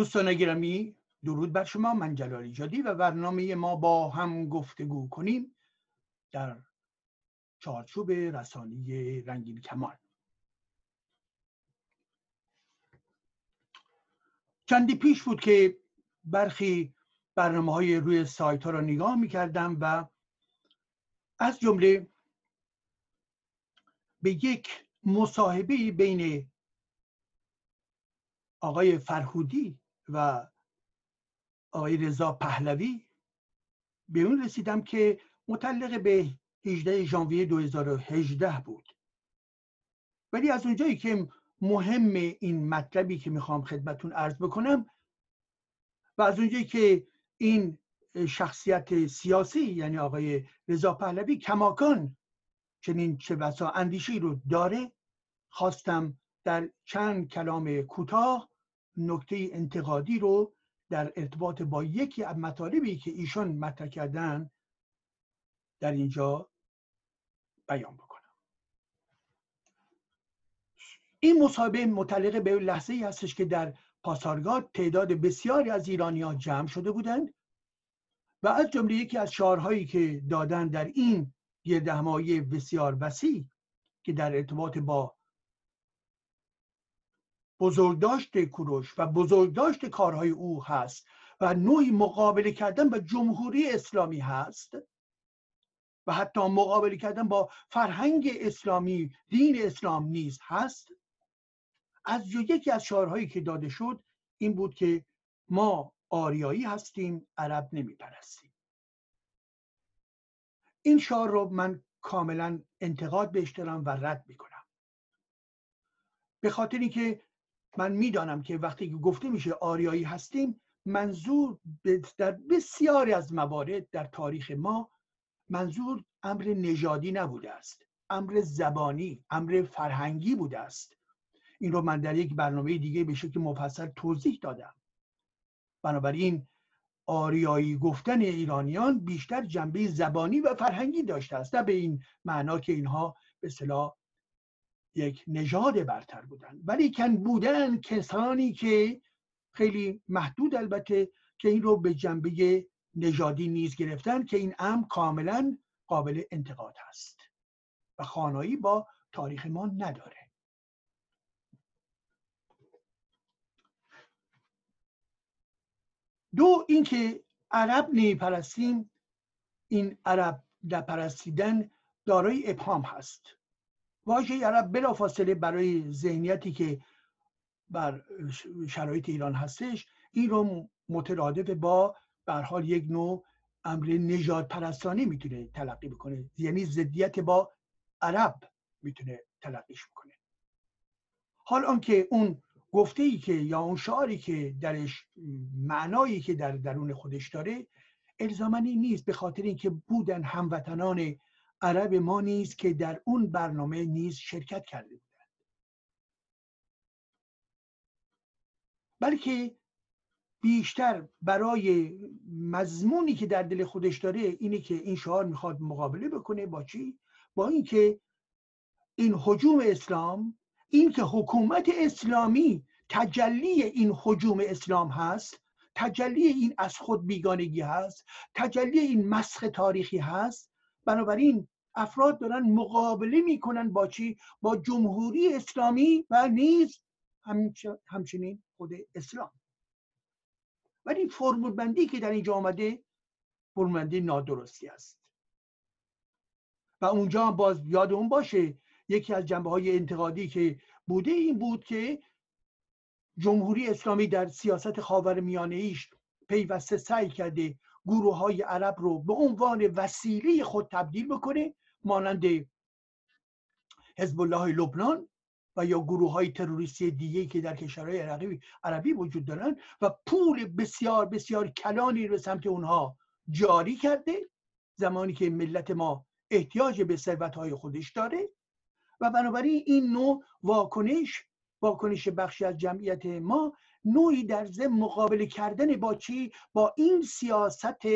دوستان گرامی درود بر شما من جلالی جادی و برنامه ما با هم گفتگو کنیم در چارچوب رسانی رنگین کمان چندی پیش بود که برخی برنامه های روی سایت ها را نگاه می کردم و از جمله به یک مصاحبه بین آقای فرهودی و آقای رضا پهلوی به اون رسیدم که متعلق به 18 ژانویه 2018 بود. ولی از اونجایی که مهم این مطلبی که می‌خوام خدمتون عرض بکنم و از اونجایی که این شخصیت سیاسی یعنی آقای رضا پهلوی کماکان چنین چه بسا اندیشی رو داره خواستم در چند کلام کوتاه نکته انتقادی رو در ارتباط با یکی از مطالبی که ایشان مطرح کردن در اینجا بیان بکنم. این مصاحبه متعلق به لحظه ای هستش که در پاسارگاد تعداد بسیاری از ایرانیان جمع شده بودند و از جمله یکی از شعارهایی که دادن در این گردهمایی بسیار وسیع که در ارتباط با بزرگداشت کوروش و بزرگداشت کارهای او هست و نوعی مقابله کردن با جمهوری اسلامی هست و حتی مقابله کردن با فرهنگ اسلامی دین اسلام نیز هست. از یکی از شعارهایی که داده شد این بود که ما آریایی هستیم عرب نمیپرستیم. این شعار رو من کاملا انتقاد بهش دارم و رد می‌کنم. به خاطر اینکه من می‌دانم که وقتی که گفته میشه آریایی هستیم منظور در بسیاری از موارد در تاریخ ما منظور امر نژادی نبوده است امر زبانی امر فرهنگی بوده است. این رو من در یک برنامه دیگه به شکل مفصل توضیح دادم. بنابراین آریایی گفتن ایرانیان بیشتر جنبه زبانی و فرهنگی داشته است نه به این معنا که اینها به صلاح یک نژاد برتر بودن. ولی کن بودن کسانی که خیلی محدود البته که این رو به جنبه نژادی نیز گرفتن که این امر کاملا قابل انتقاد هست و خانایی با تاریخ ما نداره. دو اینکه عرب پرستیم این عرب در پرستیدن دارای ابهام هست. واژه عرب بلافاصله برای ذهنیتی که بر شرایط ایران هستش این رو مترادف با بر حال یک نوع امر نجات پرستانی می‌تونه تلقی بکنه. یعنی ضدیت با عرب می‌تونه تلقیش بکنه. حال آنکه اون گفته ای که یا اون شعاری که درش معنایی که در درون خودش داره الزامنی نیست به خاطر اینکه بودن هموطنان عرب ما نیز که در اون برنامه نیز شرکت کرده بودند. بلکه بیشتر برای مضمونی که در دل خودش داره اینه که این شعار می‌خواد مقابله بکنه با چی؟ با اینکه این حجوم اسلام این که حکومت اسلامی تجلی این حجوم اسلام هست تجلی این از خود بیگانگی هست تجلی این مسخ تاریخی هست بنابراین افراد دارن مقابله می‌کنن با چی؟ با جمهوری اسلامی و نیز همچنین خود اسلام. ولی فرمول بندی که در اینجا آمده فرمول بندی نادرستی است. و اونجا باز یاد اون باشه یکی از جنبه های انتقادی که بوده این بود که جمهوری اسلامی در سیاست خاور میانه ایش پیوسته سعی کرده گروه های عرب رو به عنوان وسیله خود تبدیل بکنه مانند حزب الله لبنان و یا گروه های تروریستی دیگه که در کشورهای عربی, عربی وجود دارن و پول بسیار بسیار کلانی رو سمت اونها جاری کرده زمانی که ملت ما احتیاج به ثروت های خودش داره و بنابراین این نوع واکنش واکنش بخشی از جمعیت ما نوعی در ضمن مقابله کردن با چی؟ با این سیاست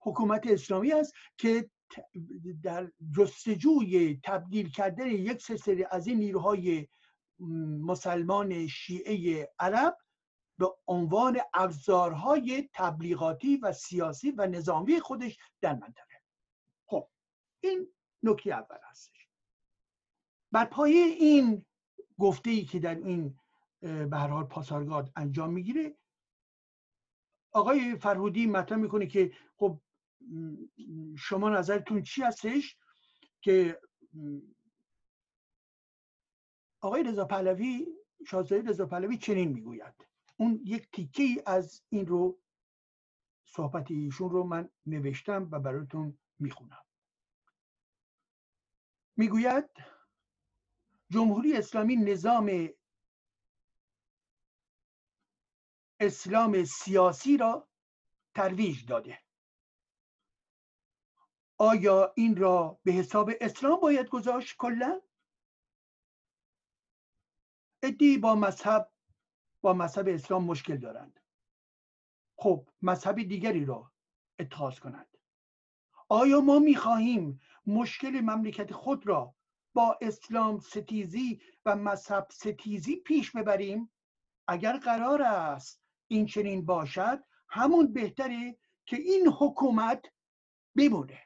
حکومت اسلامی است که در جستجوی تبدیل کردن یک سری از این نیروهای مسلمان شیعه عرب به عنوان ابزارهای تبلیغاتی و سیاسی و نظامی خودش در منطقه. خب این نکته اول هستش. بر پایه این گفته ای که در این به هر حال پاسارگاد انجام می‌گیره. آقای فرهودی مطرح می‌کنه که خب شما نظرتون چی هستش که آقای رضا پهلوی شاهزاده رضا پهلوی چنین می‌گوید. اون یک تیکه از این رو صحبت ایشون رو من نوشتم و براتون می‌خونم. می‌گوید جمهوری اسلامی نظام اسلام سیاسی را ترویج داده. آیا این را به حساب اسلام باید گذاشت کلا؟ ادی با مذهب با مذهب اسلام مشکل دارند. خب مذهب دیگری را اتخاذ کنند. آیا ما می‌خواهیم مشکل مملکت خود را با اسلام ستیزی و مذهب ستیزی پیش ببریم؟ اگر قرار است این چنین باشد همون بهتره که این حکومت بمونه.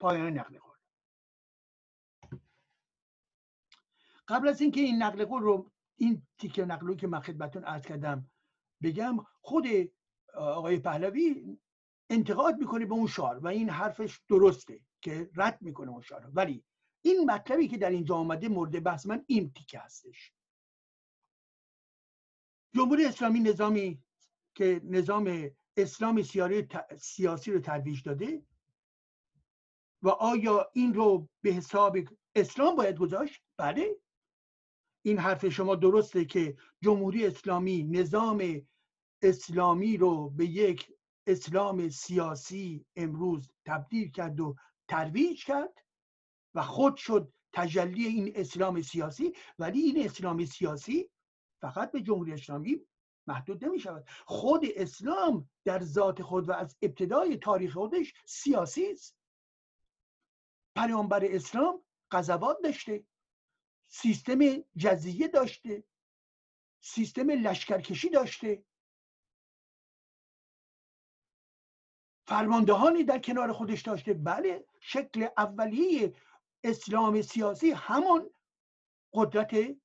پایان نقل قول. قبل از اینکه این نقل قول رو این تیکه نقل که من خدمتتون عرض کردم بگم خود آقای پهلوی انتقاد می‌کنه به اون شعار و این حرفش درسته که رد می‌کنه اون شعار. ولی این مطلبی که در اینجا آمده مورد بحث من این تیکه هستش. جمهوری اسلامی نظامی که نظام اسلام سیاسی رو ترویج داده و آیا این رو به حساب اسلام باید گذاشت؟ بله. این حرف شما درسته که جمهوری اسلامی نظام اسلامی رو به یک اسلام سیاسی امروز تبدیل کرد و ترویج کرد و خود شد تجلی این اسلام سیاسی ولی این اسلام سیاسی فقط به جمهوری اسلامی محدود نمی شود خود اسلام در ذات خود و از ابتدای تاریخ خودش سیاسی است. پیامبر اسلام قذبات داشته سیستم جزیه داشته سیستم لشکرکشی داشته. فرماندهانی در کنار خودش داشته. بله شکل اولیه اسلام سیاسی همون قدرت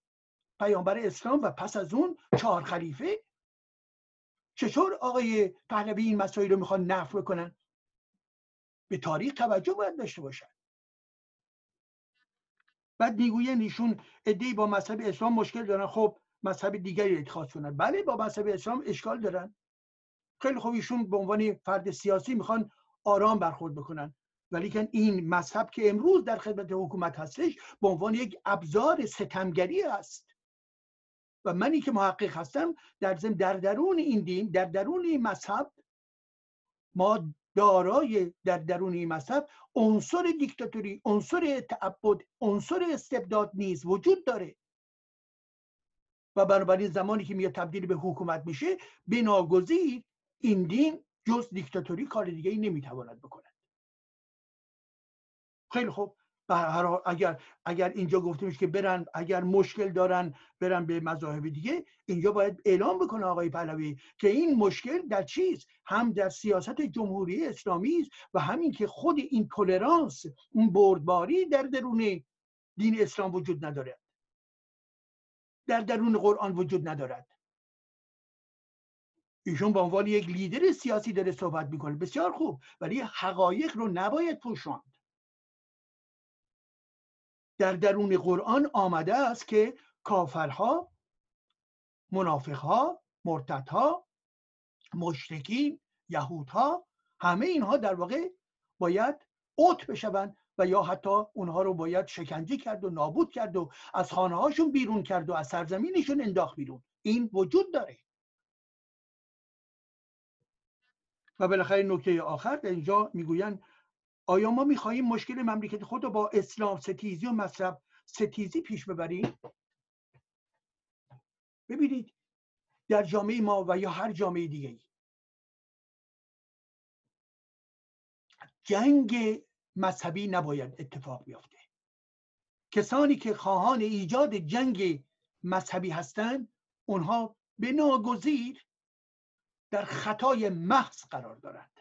پیامبر اسلام و پس از اون چهار خلیفه؟ چطور آقای پهلوی این مسائل رو می‌خوان نفر کنن به تاریخ توجه باید داشته باشن. بعد می‌گوین ایشون ادهی با مذهب اسلام مشکل دارن. خب مذهب دیگری اتخاذ کنن. بله با مذهب اسلام اشکال دارن. خیلی خوب ایشون به عنوان فرد سیاسی می‌خوان آرام برخورد بکنن. ولی که این مذهب که امروز در خدمت حکومت هستش به عنوان یک ابزار ستمگری است. و منی که محقق هستم در در درون این دین در درون این مذهب ما دارای در درون این مذهب عنصر دیکتاتوری عنصر تعبد عنصر استبداد نیز وجود داره. و بنابراین زمانی که میاد تبدیل به حکومت میشه بناگزیر این دین جز دیکتاتوری کار دیگه ای نمی‌تواند بکند. خیلی خوب. اگر اگر اینجا گفته میشه که برن اگر مشکل دارن برن به مذاهب دیگه اینجا باید اعلام بکنه آقای پهلوی که این مشکل در چیز؟ هم در سیاست جمهوری اسلامی است و همین که خود این تولرانس اون بردباری در درون دین اسلام وجود نداره در درون قرآن وجود ندارد. ایشون به عنوان یک لیدر سیاسی داره صحبت می‌کنه. بسیار خوب. ولی حقایق رو نباید پوشاند. در درون قرآن آمده است که کافرها منافقها مرتدها مشرکین یهودها همه اینها در واقع باید اوت بشوند و یا حتی اونها رو باید شکنجه کرد و نابود کرد و از خانه هاشون بیرون کرد و از سرزمینشون انداخت بیرون. این وجود داره. و بالاخره نکته آخر در اینجا می‌گویند آیا ما می‌خواهیم مشکل مملکت خود رو با اسلام ستیزی و مذهب ستیزی پیش ببریم؟ ببینید در جامعه ما و یا هر جامعه دیگه ای جنگ مذهبی نباید اتفاق بیفته. کسانی که خواهان ایجاد جنگ مذهبی هستند اونها به ناگزیر در خطای محض قرار دارند.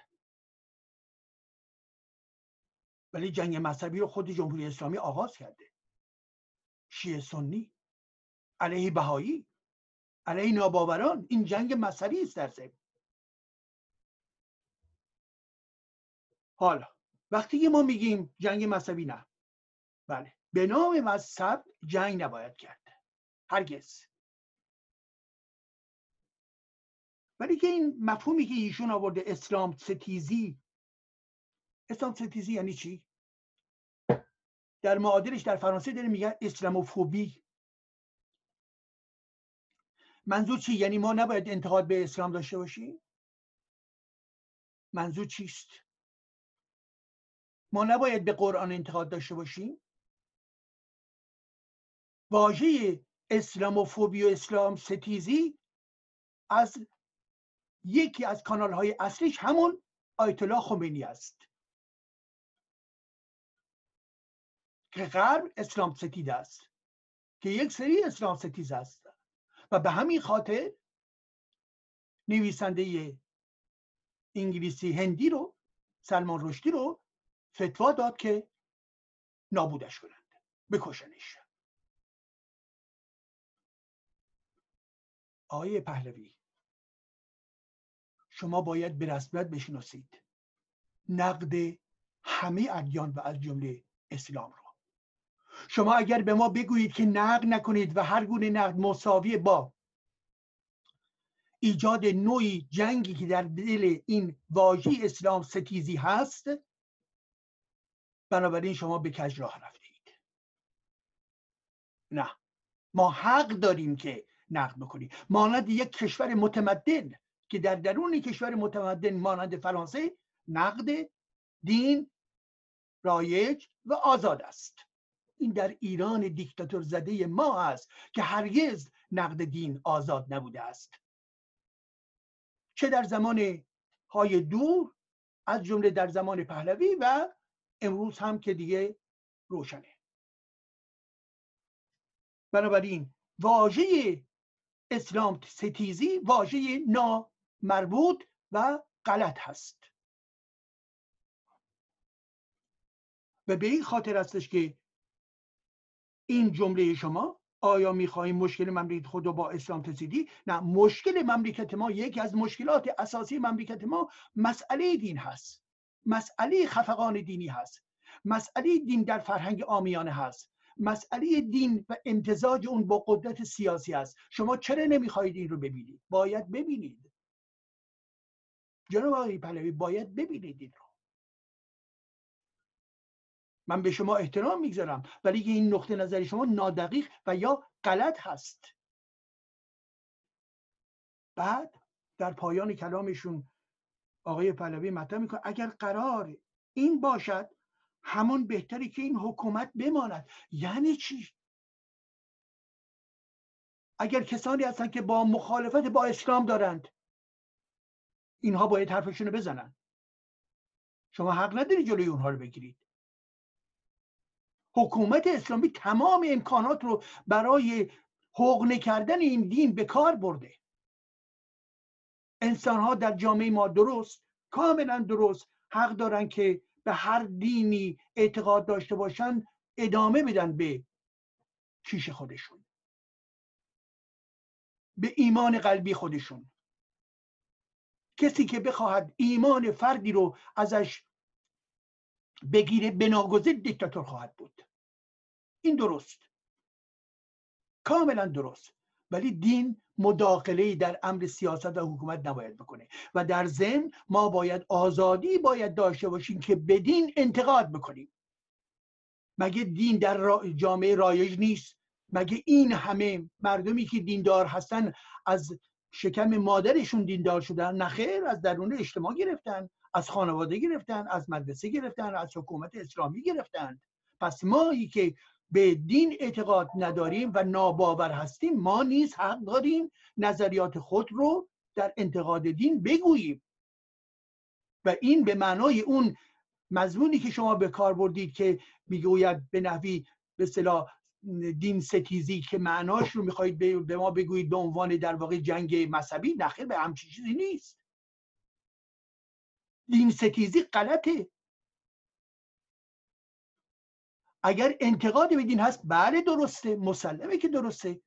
ولی جنگ مذهبی رو خود جمهوری اسلامی آغاز کرده. شیعه سنی علیه بهایی علیه ناباوران. این جنگ مذهبی است در ضمن. حالا وقتی ما میگیم جنگ مذهبی نه. بله به نام مذهب جنگ نباید کرد. هرگز. ولی که این مفهومی که ایشون آورده اسلام ستیزی اسلام ستیزی یعنی چی؟ در معادلش در فرانسه داره میگن اسلاموفوبی منظور چی؟ یعنی ما نباید انتقاد به اسلام داشته باشیم؟ منظور چیست؟ ما نباید به قرآن انتقاد داشته باشیم؟ واژه اسلاموفوبی و اسلام ستیزی از یکی از کانال های اصلیش همون آیت الله خمینی است که غرب اسلام ستید است که یک سری اسلام ستیز است. و به همین خاطر نویسنده انگلیسی هندی رو سلمان رشدی رو فتوا داد که نابودش کنند بکشنش. آقای پهلوی شما باید به رسمیت بشناسید نقد همه ادیان و از جمله اسلام رو. شما اگر به ما بگویید که نقد نکنید و هر گونه نقد مساوی با ایجاد نوعی جنگی که در دل این واژه اسلام ستیزی هست بنابراین شما به کج راه رفتید نه. ما حق داریم که نقد بکنیم. مانند یک کشور متمدن که در درون کشور متمدن مانند فرانسه نقد دین رایج و آزاد است. این در ایران دیکتاتور زده ما است که هرگز نقد دین آزاد نبوده است. چه در زمان های دور از جمله در زمان پهلوی و امروز هم که دیگه روشنه. بنابراین واژه اسلام ستیزی واژه نامربوط و غلط هست. و به این خاطر هستش که این جمله شما آیا می‌خواهیم مشکل مملکت خود با اسلام تسیدی؟ نه مشکل مملکت ما یکی از مشکلات اساسی مملکت ما مسئله دین هست. مسئله خفقان دینی هست. مسئله دین در فرهنگ آمیانه هست. مسئله دین و امتزاج اون با قدرت سیاسی است شما چرا نمی‌خواهید این رو ببینید؟ باید ببینید. جناب آقای پهلوی باید ببینید این رو. من به شما احترام می‌گذارم ولی این نقطه نظر شما نادقیق و یا غلط هست. بعد در پایان کلامشون آقای پهلوی مطرح می‌کنه اگر قرار این باشد همون بهتری که این حکومت بماند. یعنی چی؟ اگر کسانی هستن که با مخالفت با اسلام دارند اینها باید حرفشون رو بزنن. شما حق نداری جلوی اونها رو بگیرید. حکومت اسلامی تمام امکانات رو برای حقنه کردن این دین به کار برده. انسان ها در جامعه ما درست کاملا درست حق دارن که به هر دینی اعتقاد داشته باشند ادامه بدن به کیش خودشون. به ایمان قلبی خودشون. کسی که بخواهد ایمان فردی رو ازش بگیره بناگزیر دیکتاتور خواهد بود. این درست. کاملا درست. ولی دین مداخله در امر سیاست و حکومت نباید بکنه و در ضمن ما باید آزادی باید داشته باشیم که بدین انتقاد بکنیم. مگه دین در جامعه رایج نیست؟ مگه این همه مردمی که دیندار هستن از شکم مادرشون دیندار شدن نخیر از درون اجتماع گرفتن از خانواده گرفتن از مدرسه گرفتن از حکومت اسلامی گرفتن. پس مایی که به دین اعتقاد نداریم و ناباور هستیم ما نیز حق داریم نظریات خود رو در انتقاد دین بگوییم. و این به معنای اون مضمونی که شما به کار بردید که می‌گوید به نحوی به اصطلاح دین ستیزی که معناش رو می‌خواهید به ما بگویید به عنوان در واقع جنگ مذهبی نخیر به همچین چیزی نیست. دین ستیزی غلطه. اگر انتقاد به دین هست بله درسته مسلمه که درسته.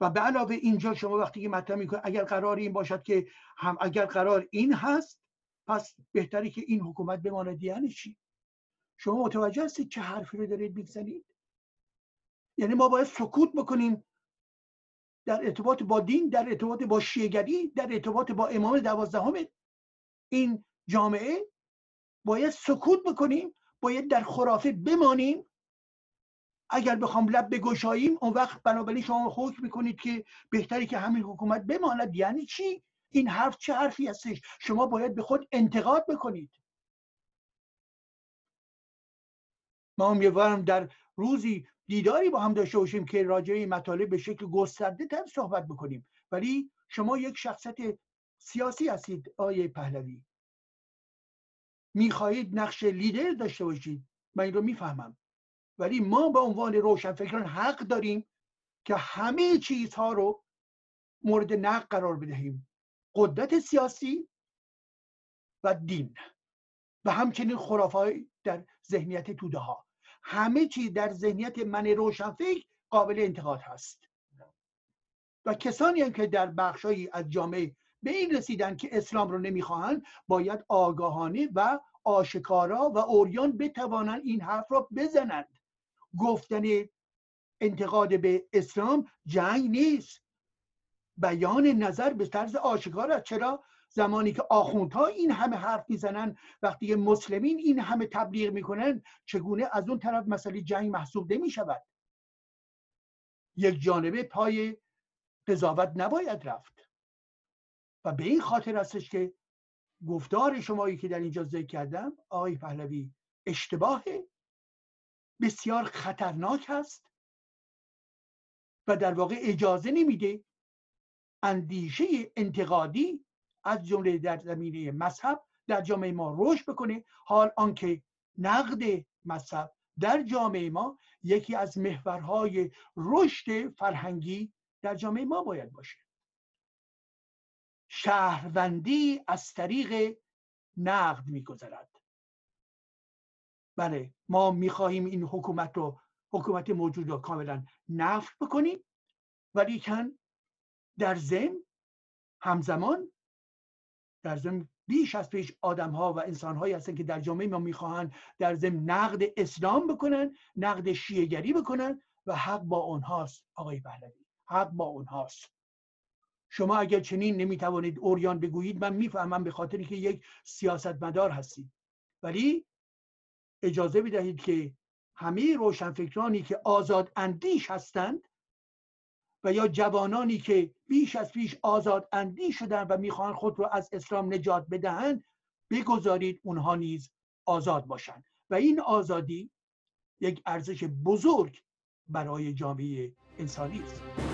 و به علاوه اینجا شما وقتی که مطرح می‌کنید اگر قرار این باشد که هم اگر قرار این هست پس بهتری که این حکومت بماند یعنی چی؟ شما متوجه هستید چه حرفی رو دارید می‌زنید؟ یعنی ما باید سکوت بکنیم در ارتباط با دین در ارتباط با شیعگری در ارتباط با امام دوازدهم این جامعه. باید سکوت بکنیم باید در خرافه بمانیم. اگر بخوام لب بگشاییم اون وقت بنابراین شما حکم می‌کنید که بهتری که همین حکومت بماند. یعنی چی؟ این حرف چه حرفی هستش؟ شما باید به خود انتقاد بکنید. ما امیدوارم در روزی دیداری با هم داشته باشیم که راجع این مطالب به شکل گسترده تر صحبت بکنیم. ولی شما یک شخصیت سیاسی هستید آیه پهلوی. می‌خواهید نقش لیدر داشته باشید. من این رو می‌فهمم. ولی ما به عنوان روشنفکران حق داریم که همه چیزها رو مورد نقد قرار بدهیم. قدرت سیاسی و دین و همچنین خرافه در ذهنیت توده ها. همه چیز در ذهنیت من روشنفکر قابل انتقاد هست. و کسانی هم که در بخشهایی از جامعه به این رسیدن که اسلام رو نمی‌خواهند باید آگاهانه و آشکارا و اوریان بتوانند این حرف را بزنند. گفتن انتقاد به اسلام جنگ نیست. بیان نظر به طرز آشکار است. چرا؟ زمانی که آخوندها این همه حرف می‌زنن وقتی مسلمین این همه تبلیغ می‌کنن چگونه از اون طرف مسئله جنگ محسوب نمی شود یک جانبه پای قضاوت نباید رفت. و به این خاطر هستش که گفتار شمایی که در اینجا ذکر کردم آقای پهلوی اشتباه بسیار خطرناک هست و در واقع اجازه نمیده اندیشه انتقادی از جمله در زمینه مذهب در جامعه ما رشد بکنه. حال آنکه نقد مذهب در جامعه ما یکی از محورهای رشد فرهنگی در جامعه ما باید باشه. شهروندی از طریق نقد میگذرد. بله ما می‌خواهیم این حکومت رو حکومت موجود رو کاملا نفت بکنیم ولی کن در ضمن همزمان در ضمن بیش از پیش آدم ها و انسان هایی هستن که در جامعه ما می‌خواهند در ضمن نقد اسلام بکنن نقد شیعگری بکنن و حق با اونهاست آقای پهلوی حق با اونهاست شما اگر چنین نمی‌توانید اوریان بگویید من می‌فهمم به خاطری که یک سیاستمدار هستید. ولی اجازه بدهید که همه روشنفکرانی که آزاد اندیش هستند و یا جوانانی که بیش از پیش آزاد اندیش شدن و می‌خواهند خود را از اسلام نجات بدهند بگذارید اونها نیز آزاد باشند. و این آزادی یک ارزش بزرگ برای جامعه انسانی است.